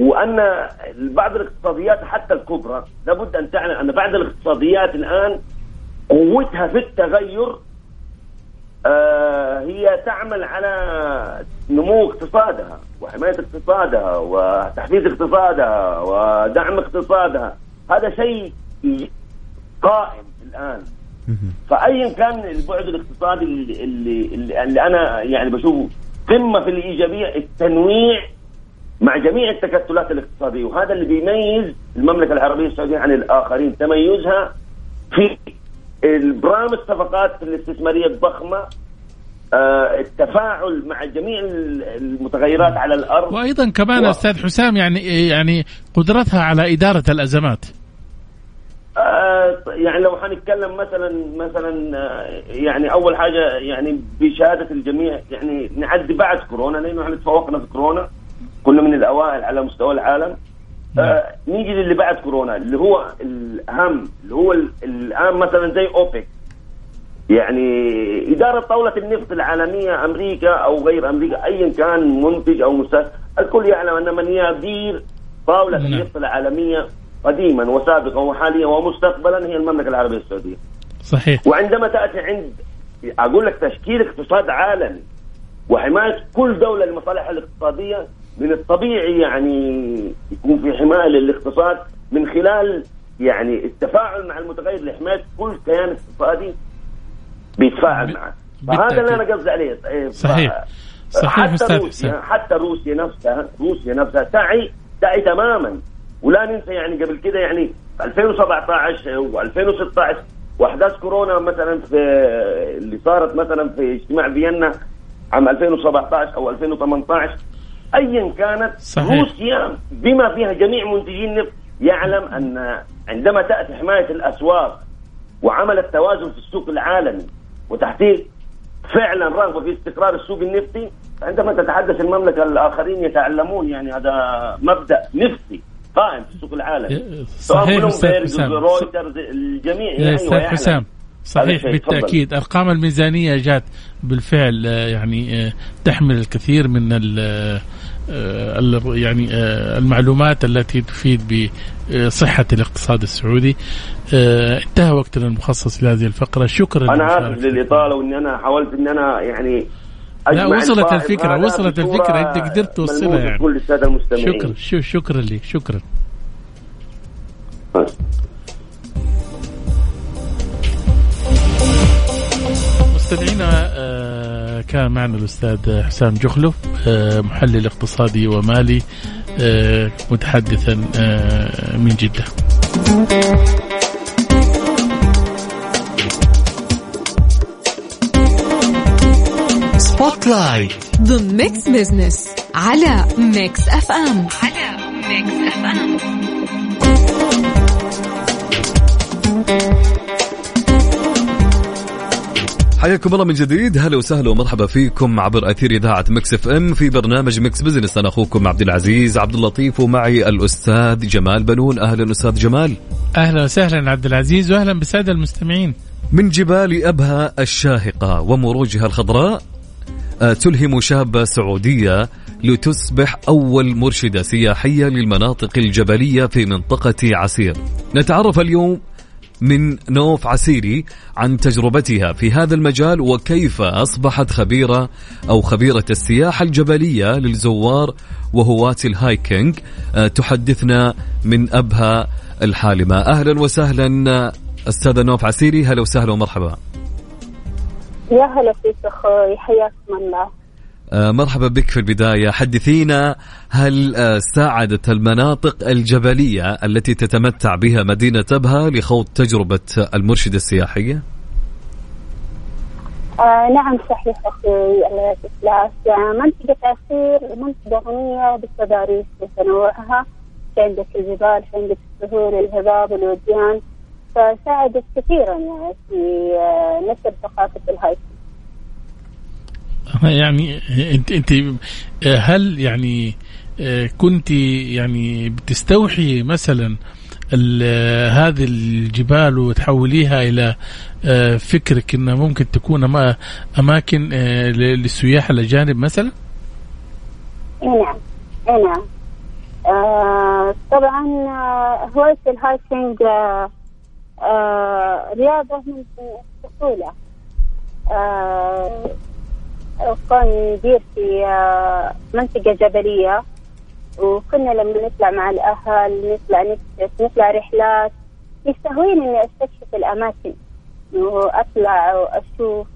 وأن بعض الاقتصاديات حتى الكبرى لابد أن تعلم أن بعض الاقتصاديات الآن قوتها في التغير آه هي تعمل على نمو اقتصادها وحماية اقتصادها وتحفيز اقتصادها ودعم اقتصادها. هذا شيء قائم الآن. فايا كان البعد الاقتصادي اللي, اللي, اللي, اللي أنا يعني بشوفه قمة في الإيجابية التنويع مع جميع التكتلات الاقتصادية. وهذا اللي بيميز المملكة العربية السعودية عن الآخرين. تميزها في البرامج الصفقات الاستثمارية الضخمة آه، التفاعل مع جميع المتغيرات على الأرض. وأيضا كمان و- أستاذ حسام يعني يعني قدرتها على إدارة الأزمات. آه، يعني لو حنتكلم مثلا مثلا آه، يعني أول حاجة يعني بشهادة الجميع يعني نعدي بعد كورونا لأنه إحنا تفوقنا في كورونا. كنا من الأوائل على مستوى العالم. آه نيجي للي بعد كورونا اللي هو الأهم اللي هو ال- الان مثلا زي أوبك. يعني إدارة طاولة النفط العالمية أمريكا أو غير أمريكا أيا كان منتج أو مستهلك الكل يعلم أن من يدير طاولة نعم. النفط العالمية قديما وسابقا وحاليا ومستقبلا هي المملكة العربية السعودية. صحيح. وعندما تأتي عند أقول لك تشكيل اقتصاد عالمي وحماية كل دولة لمصالحها الاقتصادية من الطبيعي يعني يكون في حماية للاقتصاد من خلال يعني التفاعل مع المتغير لحماية كل كيان اقتصادي بيتفاعل معه. فهذا اللي أنا قصدي عليه ف- صحيح. صحيح حتى روسيا. حتى روسيا نفسها روسيا نفسها تعي تعي تماما ولا ننسى يعني قبل كده يعني في 2017 و2016 وأحداث كورونا مثلا في اللي صارت مثلا في اجتماع فيينا عام 2017 أو 2018 ايا كانت صحيح. روسيا بما فيها جميع منتجي النفط يعلم أن عندما تأتي حماية الأسواق وعمل التوازن في السوق العالمي وتحقيق فعلا رغبة في استقرار السوق النفطي عندما تتحدث المملكة الآخرين يتعلمون يعني هذا مبدأ نفطي قائم في السوق العالمي سواء صحيح بلومبرج، أستاذ حسام رويترز الجميع يا يعني. حسام صحيح. بالتأكيد. أرقام الميزانية جات بالفعل آه، يعني آه، تحمل الكثير من ال آه، يعني المعلومات التي تفيد بصحة الاقتصاد السعودي. انتهى وقتنا المخصص لهذه الفقرة. شكرا أنا آسف. للإطالة وإني أنا حاولت ان أنا يعني لا وصلت الفكرة وصلت الفكرة. أنت قدرت توصلها يعني. لكل السادة المستمعين. شكرا. شكرا لك. شكرا. مستمعينا آه، كان معنا الأستاذ حسام جخلف آه، محلل اقتصادي ومالي آه، متحدثا من جدة. Spotlight ضمن Mix Business على Mix FM على Mix FM حياكم الله من جديد. هلا وسهلا ومرحبا فيكم عبر أثير إذاعة Mix FM في برنامج Mix Business. أنا أخوكم عبد العزيز عبد اللطيف ومعي الأستاذ جمال بنون. أهلا أستاذ جمال. أهلا وسهلا عبد العزيز وأهلا بالساده المستمعين. من جبال أبها الشاهقة ومروجها الخضراء آه، تلهم شابه سعودية لتصبح أول مرشدة سياحية للمناطق الجبلية في منطقة عسير. نتعرف اليوم من نوف عسيري عن تجربتها في هذا المجال وكيف أصبحت خبيرة أو خبيرة السياحة الجبلية للزوار وهواة الهايكينج آه، تحدثنا من أبها الحالمة. أهلا وسهلا أستاذة نوف عسيري هلا وسهلا ومرحبا. يا هلا فيك أخوي حياكم الله مرحبا بك في البداية. حدثينا هل آه، ساعدت المناطق الجبلية التي تتمتع بها مدينة أبها لخوض تجربة المرشدة السياحية؟ آه نعم صحيح أخوي يعطيك العافيه منطقة عسير منطقة غنية بالتضاريس وتنوعها. في عندك الجبال في عندك السهول الهضاب الوديان فساعدت كثيرا يعني في آه، نشر ثقافة الهايكنج يعني انت انت هل يعني كنت يعني بتستوحي مثلا هذه الجبال وتحوليها إلى فكرك انها ممكن تكون أماكن للسياح الاجانب مثلا؟ نعم. نعم. آه طبعا هواية الهايكنج آه آه رياضة من الطفولة. آه كان ندير في آه منطقة جبلية وكنا لما نطلع مع الأهل نطلع نكتشف نطلع رحلات يستهويني إني أستكشف الأماكن وأطلع وأشوف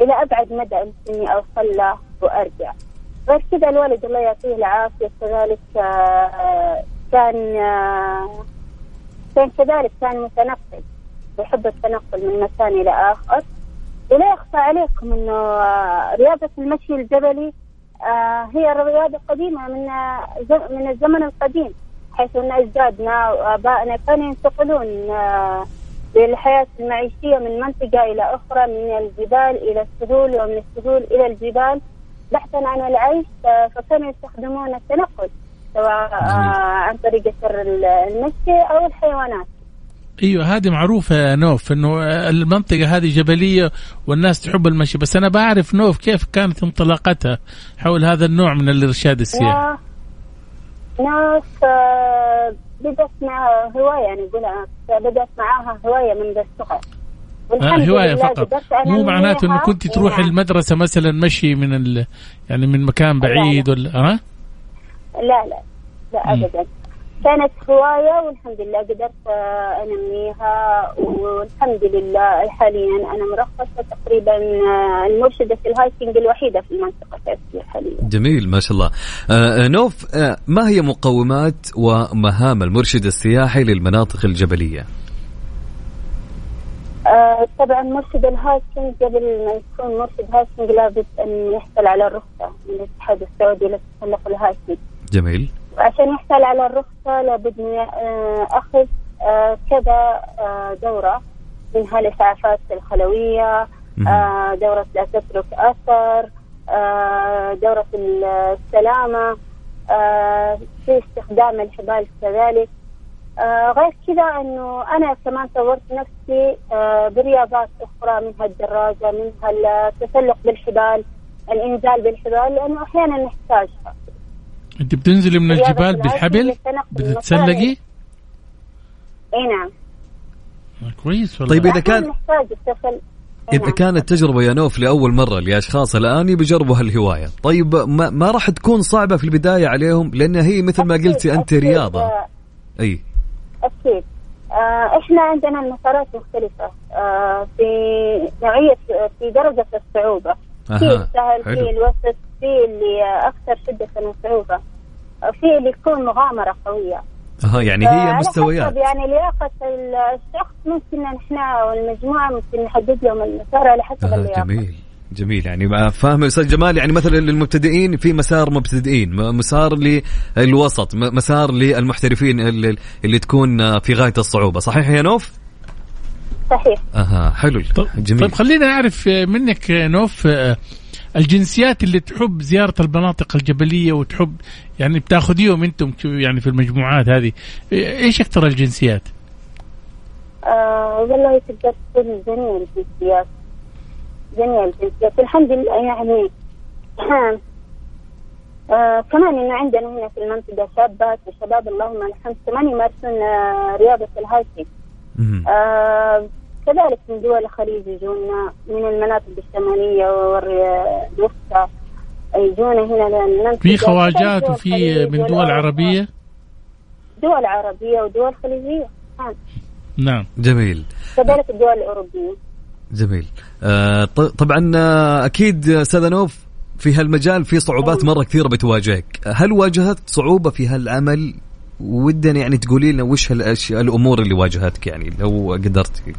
إلى أبعد مدى إني أوصل له وأرجع. غير كذا الوالد الله يعطيه العافية كذلك آه كان آه كان كذلك كان متنقل يحب التنقل من مكان إلى آخر. ولا يخفى عليكم أنه آه رياضة المشي الجبلي. آه هي رياضة قديمة من من الزمن القديم حيث أن أجدادنا وآبائنا كانوا ينتقلون آه للحياة المعيشية من منطقة إلى أخرى من الجبال إلى السهول ومن السهول إلى الجبال بحثا عن العيش فكانوا يستخدمون التنقل سواء عن طريق المشي أو الحيوانات. إيوه هذه معروفة يا نوف إنه المنطقة هذه جبلية والناس تحب المشي. بس أنا بعرف نوف كيف كانت انطلاقتها حول هذا النوع من الإرشاد السياحي. نوف بدأت معها هواية نقولها بدأت معاها هواية من الصغر. آه هواية فقط. مو معناته إنه كنت تروح نعم. المدرسة مثلا مشي من ال... يعني من مكان بعيد ولا ها؟ لا لا لا ابدا. كانت هواية والحمد لله قدرت أنميها والحمد لله حاليا أنا مرخصة تقريبا المرشدة في ال hiking الوحيدة في المنطقة حاليا. جميل ما شاء الله. آه نوف آه ما هي مقومات ومهام المرشد السياحي للمناطق الجبلية؟ آه طبعا مرشد ال hiking قبل ما يكون مرشد hiking لابد أن يحصل على الرخصة من الاتحاد السعودي للتسلق ال hiking. جميل. وعشان يحصل على الرخصة لابد من أخذ آه كذا آه دورة منها الإسعافات الخلوية آه دورة لا تترك أثر دورة السلامة في استخدام الحبال كذلك آه غير كذا إنه أنا كمان طورت نفسي آه برياضات أخرى منها الدراجة منها التسلق بالحبال الإنزال بالحبال لأنه أحيانا نحتاجها. انت بتنزلي من الجبال بالحبل؟ بتتسلقي؟ اي نعم. كويس والله. طيب إذا كان إذا كانت تجربة يا نوف لأول مرة لأشخاص الآن بيجربوا هالهواية طيب ما, ما راح تكون صعبة في البداية عليهم؟ لأن هي مثل ما قلتي أنت رياضة. أي. أكيد. آه إحنا عندنا المسارات مختلفة. آه في نوعية في درجة الصعوبة. في السهل في الوسط في اللي أكثر شدة وصعوبه في اللي يكون مغامرة قوية. أها يعني هي مستويات. يعني لياقة الشخص ممكن إحنا والمجموعة ممكن نحدد لهم المسار على حسب آه اللياقة. جميل جميل. يعني فاهم أستاذ جمال يعني مثلا للمبتدئين في مسار مبتدئين مسار للوسط مسار للمحترفين اللي, اللي تكون في غاية الصعوبة صحيح يا نوف؟ صحيح. أها حلو. جميل. طيب خلينا نعرف منك نوف الجنسيات اللي تحب زيارة المناطق الجبلية وتحب يعني بتاخذيهم أنتم يعني في المجموعات هذه. إيش أكثر الجنسيات؟ آه والله تقدر تكون جميع الجنسيات. جميع الجنسيات. الحمد لله يعني آه كمان انه عندنا هنا في المنطقة شابات وشباب اللهم الحمد كمان يمارسون آه رياضة الهايكينج آه كذلك من دول الخليج يجونا من المناطق الشمالية والوسطى يجونا هنا للمنطقه في خواجات وفي من دول عربية؟ دول عربية ودول خليجية. نعم. جميل. كذلك الدول الأوروبية. جميل. آه طبعا أكيد أستاذ نوف في هالمجال في صعوبات مرة كثيرة بتواجهك. هل واجهت صعوبة في هالعمل؟ ودنا يعني تقولي لنا وش هالأشياء الأمور اللي واجهتك يعني لو قدرتي.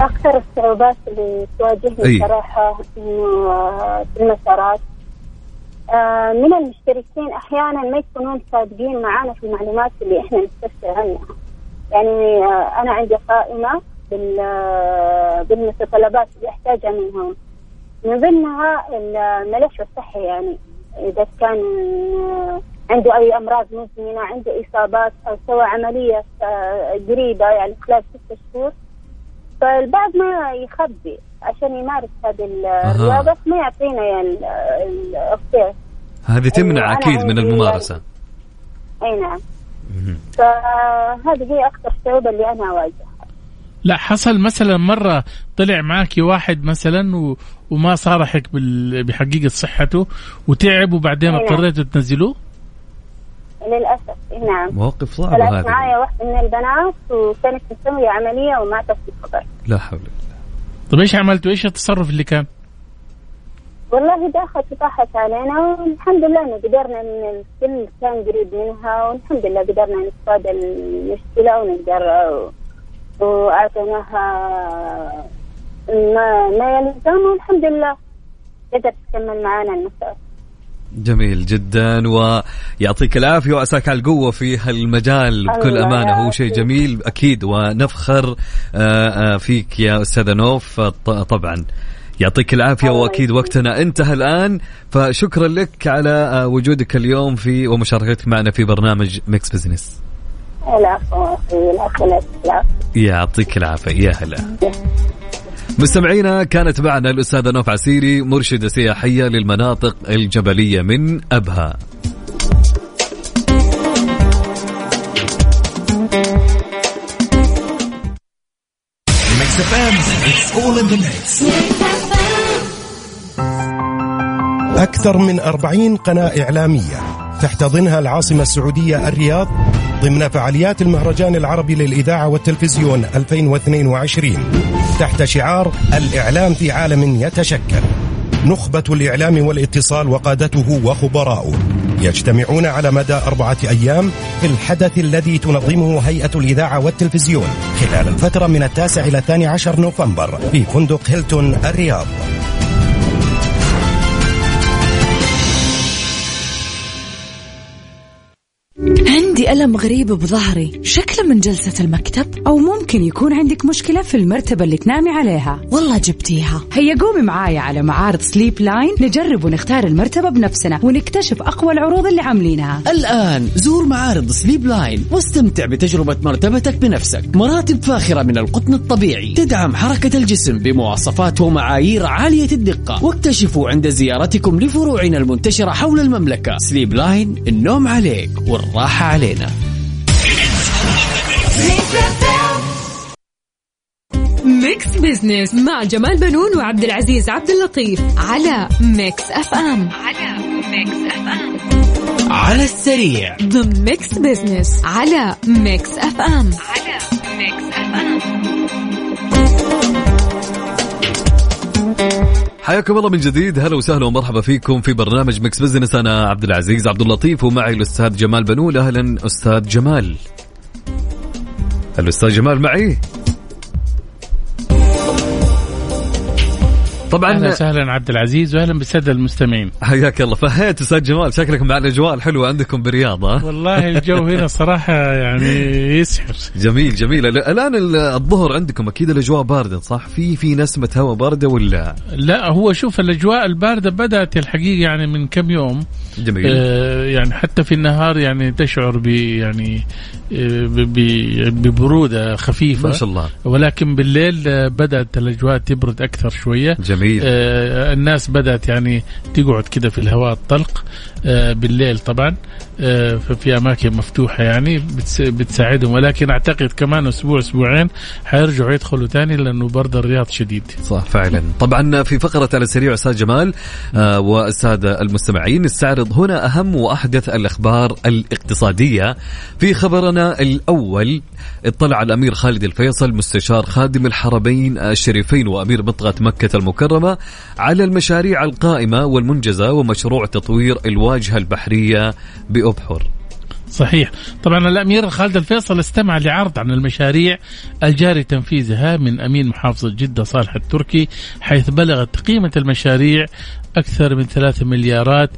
أكثر الصعوبات اللي تواجهني. صراحة إنه في المسارات آه من المشتركين أحيانا ما يكونون صادقين معنا في المعلومات اللي إحنا نستفسر عنها. يعني أنا عندي قائمة بالمتطلبات اللي أحتاجها منهم. من ضمنها الملف الصحي يعني. إذا كان آه، عنده أي أمراض مزمنة عنده إصابات أو سوى عملية آه، قريبة يعني خلال ستة شهور. فالبعض ما يخبي عشان يمارس هذه الرياضة ما يعطينا يعني الأوكي. هذه تمنع أكيد من الممارسة. أي نعم. فهذه هي أكثر الصعوبة اللي أنا أواجهها. لا حصل مثلا مرة طلع معك واحد مثلا و... وما صارحك بال... بحقيقة صحته وتعب وبعدين نعم. اضطريتوا تنزلوه؟ للأسف نعم. مواقف صعبة طلعت هذه. معايا واحدة من البنات وكانت مسوية عملية وماتت في الخبر لا حول ولا طيب إيش عملتوا؟ إيش التصرف اللي كان؟ والله داخل طاحت علينا والحمد لله إنه قدرنا إن الكل كان قريب منها والحمد لله قدرنا نتفادى المشكلة ونقدر وأعطيناها ما ما يلزم والحمد لله. قدرت تكمل معنا المسار جميل جدا ويعطيك العافية وعساك على القوة في هالمجال بكل أمانة. هو شيء. جميل أكيد ونفخر آه، آه، فيك يا أستاذة نوف. طبعا يعطيك العافية وأكيد. وقتنا انتهى الآن. فشكرا لك على آه، وجودك اليوم في ومشاركتك معنا في برنامج Mix Business يعطيك العافية. يا هلا. مستمعينا كانت معنا الأستاذة نوف عسيري مرشدة سياحية للمناطق الجبلية من أبها. أكثر من أربعين قناة إعلامية. تحتضنها العاصمة السعودية الرياض ضمن فعاليات المهرجان العربي للإذاعة والتلفزيون 2022 تحت شعار الإعلام في عالم يتشكل. نخبة الإعلام والاتصال وقادته وخبراؤه. يجتمعون على مدى أربعة أيام في الحدث الذي تنظمه هيئة الإذاعة والتلفزيون خلال الفترة من التاسع إلى الثاني عشر نوفمبر في فندق هيلتون الرياض. عندي ألم غريب بظهري. شكله من جلسة المكتب؟ أو ممكن يكون عندك مشكلة في المرتبة اللي تنامي عليها. والله جبتيها. هيا قومي معايا على معارض Sleep Line نجرب ونختار المرتبة بنفسنا ونكتشف أقوى العروض اللي عاملينها. الآن زور معارض Sleep Line واستمتع بتجربة مرتبتك بنفسك. مراتب فاخرة من القطن الطبيعي. تدعم حركة الجسم بمواصفات ومعايير عالية الدقة. واكتشفوا عند زيارتكم لفروعنا المنتشرة حول المملكة. Sleep Line النوم عليك والراحة علينا. Mix Business مع جمال بنون وعبد العزيز عبد اللطيف على Mix FM. على Mix FM. على السريع. ضمن Mix Business على Mix FM. على Mix FM. حياكم الله من جديد. هلا وسهلا ومرحبا فيكم في برنامج Mix Business. أنا عبد العزيز عبد اللطيف ومعي الأستاذ جمال بنون أهلا أستاذ جمال. الأستاذ جمال معي؟ طبعا أهلا وسهلا عبد العزيز واهلا بالساده المستمعين. حياك الله. فهيت أستاذ جمال. شكلك مع الأجواء الحلوة عندكم ها؟ والله الجو هنا صراحة يعني يسحر جميل جميل. الآن ال- الظهر عندكم أكيد الأجواء باردة صح؟ في في نسمة هواء باردة ولا؟ لا هو شوف الأجواء الباردة بدأت الحقيقة يعني من كم يوم. جميل. آه يعني حتى في النهار يعني تشعر ب يعني آه، ببرودة خفيفة. ما شاء الله. ولكن بالليل آه، بدأت الأجواء تبرد أكثر شوية. جميل. آه، الناس بدأت يعني تقعد كده في الهواء الطلق آه، بالليل طبعا آه، ففي أماكن مفتوحة يعني بتس- بتساعدهم. ولكن أعتقد كمان أسبوع أسبوعين حيرجعوا يدخلوا تاني لأنه برد الرياض شديد. صح فعلا. طبعا في فقرة على السريع أستاذ جمال آه والسادة المستمعين نستعرض هنا أهم وأحدث الأخبار الاقتصادية في خبرنا الأول. اطلع الأمير خالد الفيصل مستشار خادم الحرمين الشريفين وأمير منطقة مكة المكرمة. على المشاريع القائمة والمنجزة ومشروع تطوير الواجهة البحرية بأبحر. صحيح. طبعا الأمير خالد الفيصل استمع لعرض عن المشاريع الجاري تنفيذها من أمين محافظة جدة صالح التركي حيث بلغت قيمة المشاريع أكثر من 3 مليارات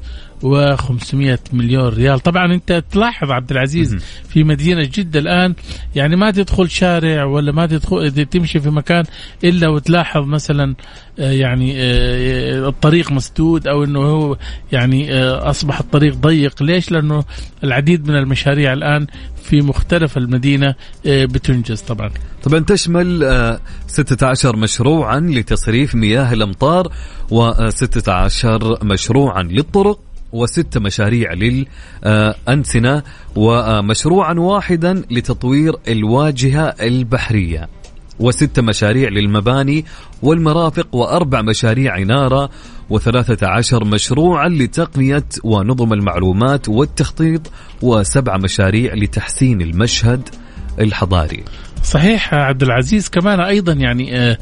و500 مليون ريال. طبعا أنت تلاحظ عبد العزيز في مدينة جدة الآن يعني ما تدخل شارع ولا ما تدخل تمشي في مكان إلا وتلاحظ مثلا آه، يعني آه، الطريق مسدود أو إنه هو يعني آه، أصبح الطريق ضيق. ليش؟ لأنه العديد من المشاريع الآن في مختلف المدينة بتنجز طبعا. طبعا تشمل 16 مشروعا لتصريف مياه الأمطار و16 مشروعا للطرق. وست مشاريع للأنسنة ومشروعا واحدا لتطوير الواجهة البحرية. وست مشاريع للمباني والمرافق وأربع مشاريع عمارة وثلاثة عشر مشروعا لتقنية ونظم المعلومات والتخطيط وسبع مشاريع لتحسين المشهد الحضاري. صحيح عبد العزيز كمان أيضا يعني آه،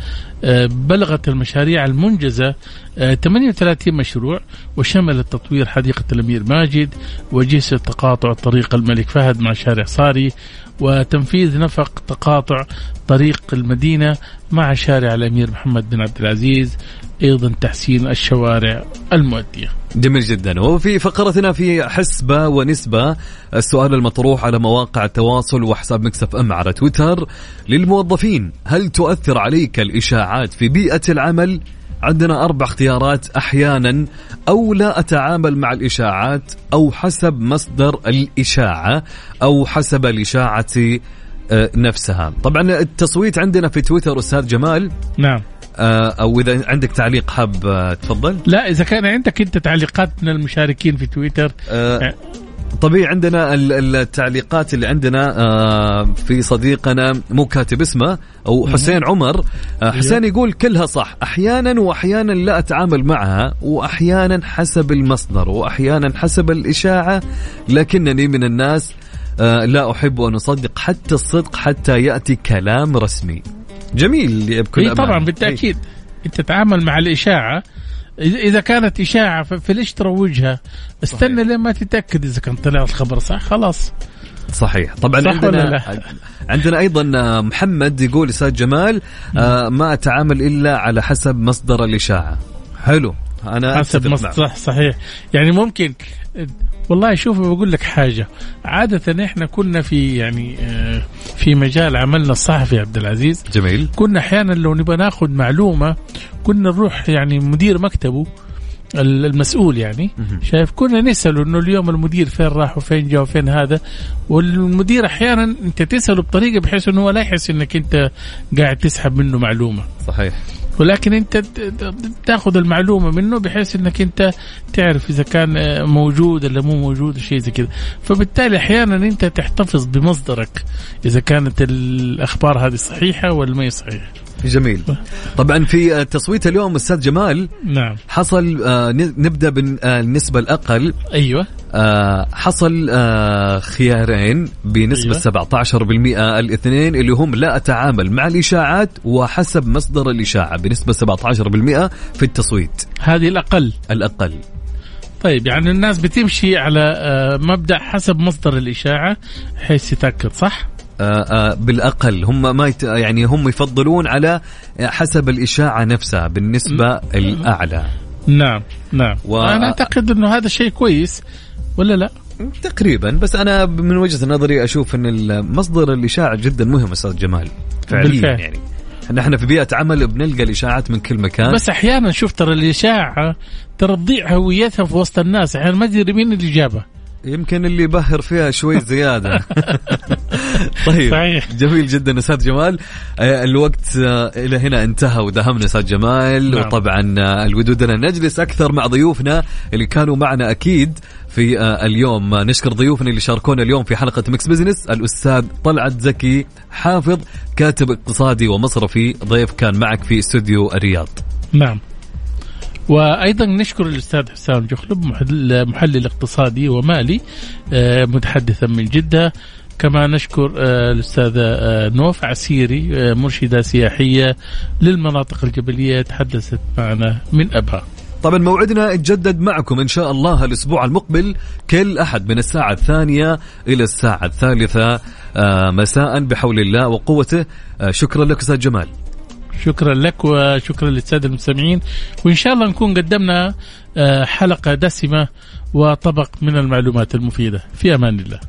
بلغت المشاريع المنجزة 38 آه، مشروع وشملت تطوير حديقة الأمير ماجد وجسر تقاطع طريق الملك فهد مع شارع صاري وتنفيذ نفق تقاطع طريق المدينة مع شارع الأمير محمد بن عبد العزيز أيضا تحسين الشوارع المؤدية. جميل جدا وفي فقرتنا في حسبة ونسبة السؤال المطروح على مواقع التواصل وحساب مكسف أم على تويتر للموظفين هل تؤثر عليك الاشاعات في بيئة العمل؟ عندنا أربع اختيارات أحيانا أو لا أتعامل مع الإشاعات أو حسب مصدر الإشاعة أو حسب الإشاعة آه، نفسها. طبعا التصويت عندنا في تويتر أستاذ جمال. نعم. آه، أو إذا عندك تعليق حاب آه، تفضل. لا إذا كان عندك أنت تعليقات من المشاركين في تويتر أه طبيعي عندنا التعليقات اللي عندنا في صديقنا مو كاتب اسمه أو حسين عمر. حسين يقول كلها صح أحيانا وأحيانا لا أتعامل معها وأحيانا حسب المصدر وأحيانا حسب الإشاعة لكنني من الناس لا أحب أن أصدق حتى الصدق حتى يأتي كلام رسمي. جميل بكل طبعا بالتأكيد؟ إنت تتعامل مع الإشاعة اذا كانت إشاعة فليش تروجها؟ استنى لين ما تتأكد إذا كان طلع الخبر صح؟ خلاص. صحيح. طبعا صح عندنا؟ عندنا أيضا محمد يقول أستاذ جمال آه ما أتعامل إلا على حسب مصدر الإشاعة. حلو. أنا حسب مصدر صح صحيح. يعني ممكن والله شوف بقول لك حاجة. عادة إحنا كنا في يعني آه، في مجال عملنا الصحفي عبد العزيز. جميل. كنا أحيانا لو نبغى ناخذ معلومة كنا نروح يعني مدير مكتبه المسؤول يعني شايف كنا نساله إنه اليوم المدير فين راح وفين جاء وفين هذا والمدير أحيانا أنت تسأله بطريقة بحيث إنه هو لا يحس إنك أنت قاعد تسحب منه معلومة. صحيح. ولكن أنت تأخذ المعلومة منه بحيث إنك أنت تعرف إذا كان موجود ولا مو موجود شيء زي كذا. فبالتالي أحيانا أنت تحتفظ بمصدرك إذا كانت الأخبار هذه صحيحة ولا ما هي صحيحة. جميل. طبعا في تصويت اليوم أستاذ جمال. نعم. حصل آه، نبدأ بالنسبة الأقل. أيوه. آه، حصل آه، خيارين بنسبة أيوة. 17% الاثنين اللي هم لا أتعامل مع الإشاعات وحسب مصدر الإشاعة بنسبة 17% في التصويت. هذه الأقل. الأقل. طيب يعني الناس بتمشي على مبدأ حسب مصدر الإشاعة حيث يتأكد صح؟ آه، آه، بالأقل هم ما يت... يعني هم يفضلون على حسب الإشاعة نفسها بالنسبة الأعلى. نعم نعم. و... أنا أعتقد إنه هذا شيء كويس ولا لا؟ تقريبا بس أنا من وجهة نظري أشوف إن مصدر الإشاعة جدا مهم أستاذ جمال فعليا بالفعل. يعني. نحن في بيئة عمل بنلقى الإشاعات من كل مكان. بس أحيانا شوف ترى الإشاعة ترى تضيع هويتها في وسط الناس أحيانا ما تدري مين اللي جابها. يمكن اللي يبهر فيها شوي زيادة. طيب صحيح. جميل جدا أستاذ جمال. آه، الوقت آه، إلى هنا انتهى ودهمنا أستاذ جمال. نعم. وطبعا آه، الود ودنا نجلس أكثر مع ضيوفنا اللي كانوا معنا أكيد في اليوم. نشكر ضيوفنا اللي شاركونا اليوم في حلقة Mix Business. الأستاذ طلعت زكي حافظ كاتب اقتصادي ومصرفي. ضيف كان معك في استوديو الرياض. نعم. وأيضا نشكر الأستاذ حسام جخلب محلل اقتصادي ومالي متحدثا من جدة. كما نشكر آه، الأستاذة آه، نوف عسيري مرشدة سياحية للمناطق الجبلية تحدثت معنا من أبها. طبعا موعدنا يتجدد معكم إن شاء الله الأسبوع المقبل كل أحد من الساعة الثانية إلى الساعة الثالثة مساء بحول الله وقوته. شكرا لك أستاذ جمال. شكرا لك وشكرا للسادة المستمعين. وإن شاء الله نكون قدمنا آه، حلقة دسمة وطبق من المعلومات المفيدة. في أمان الله.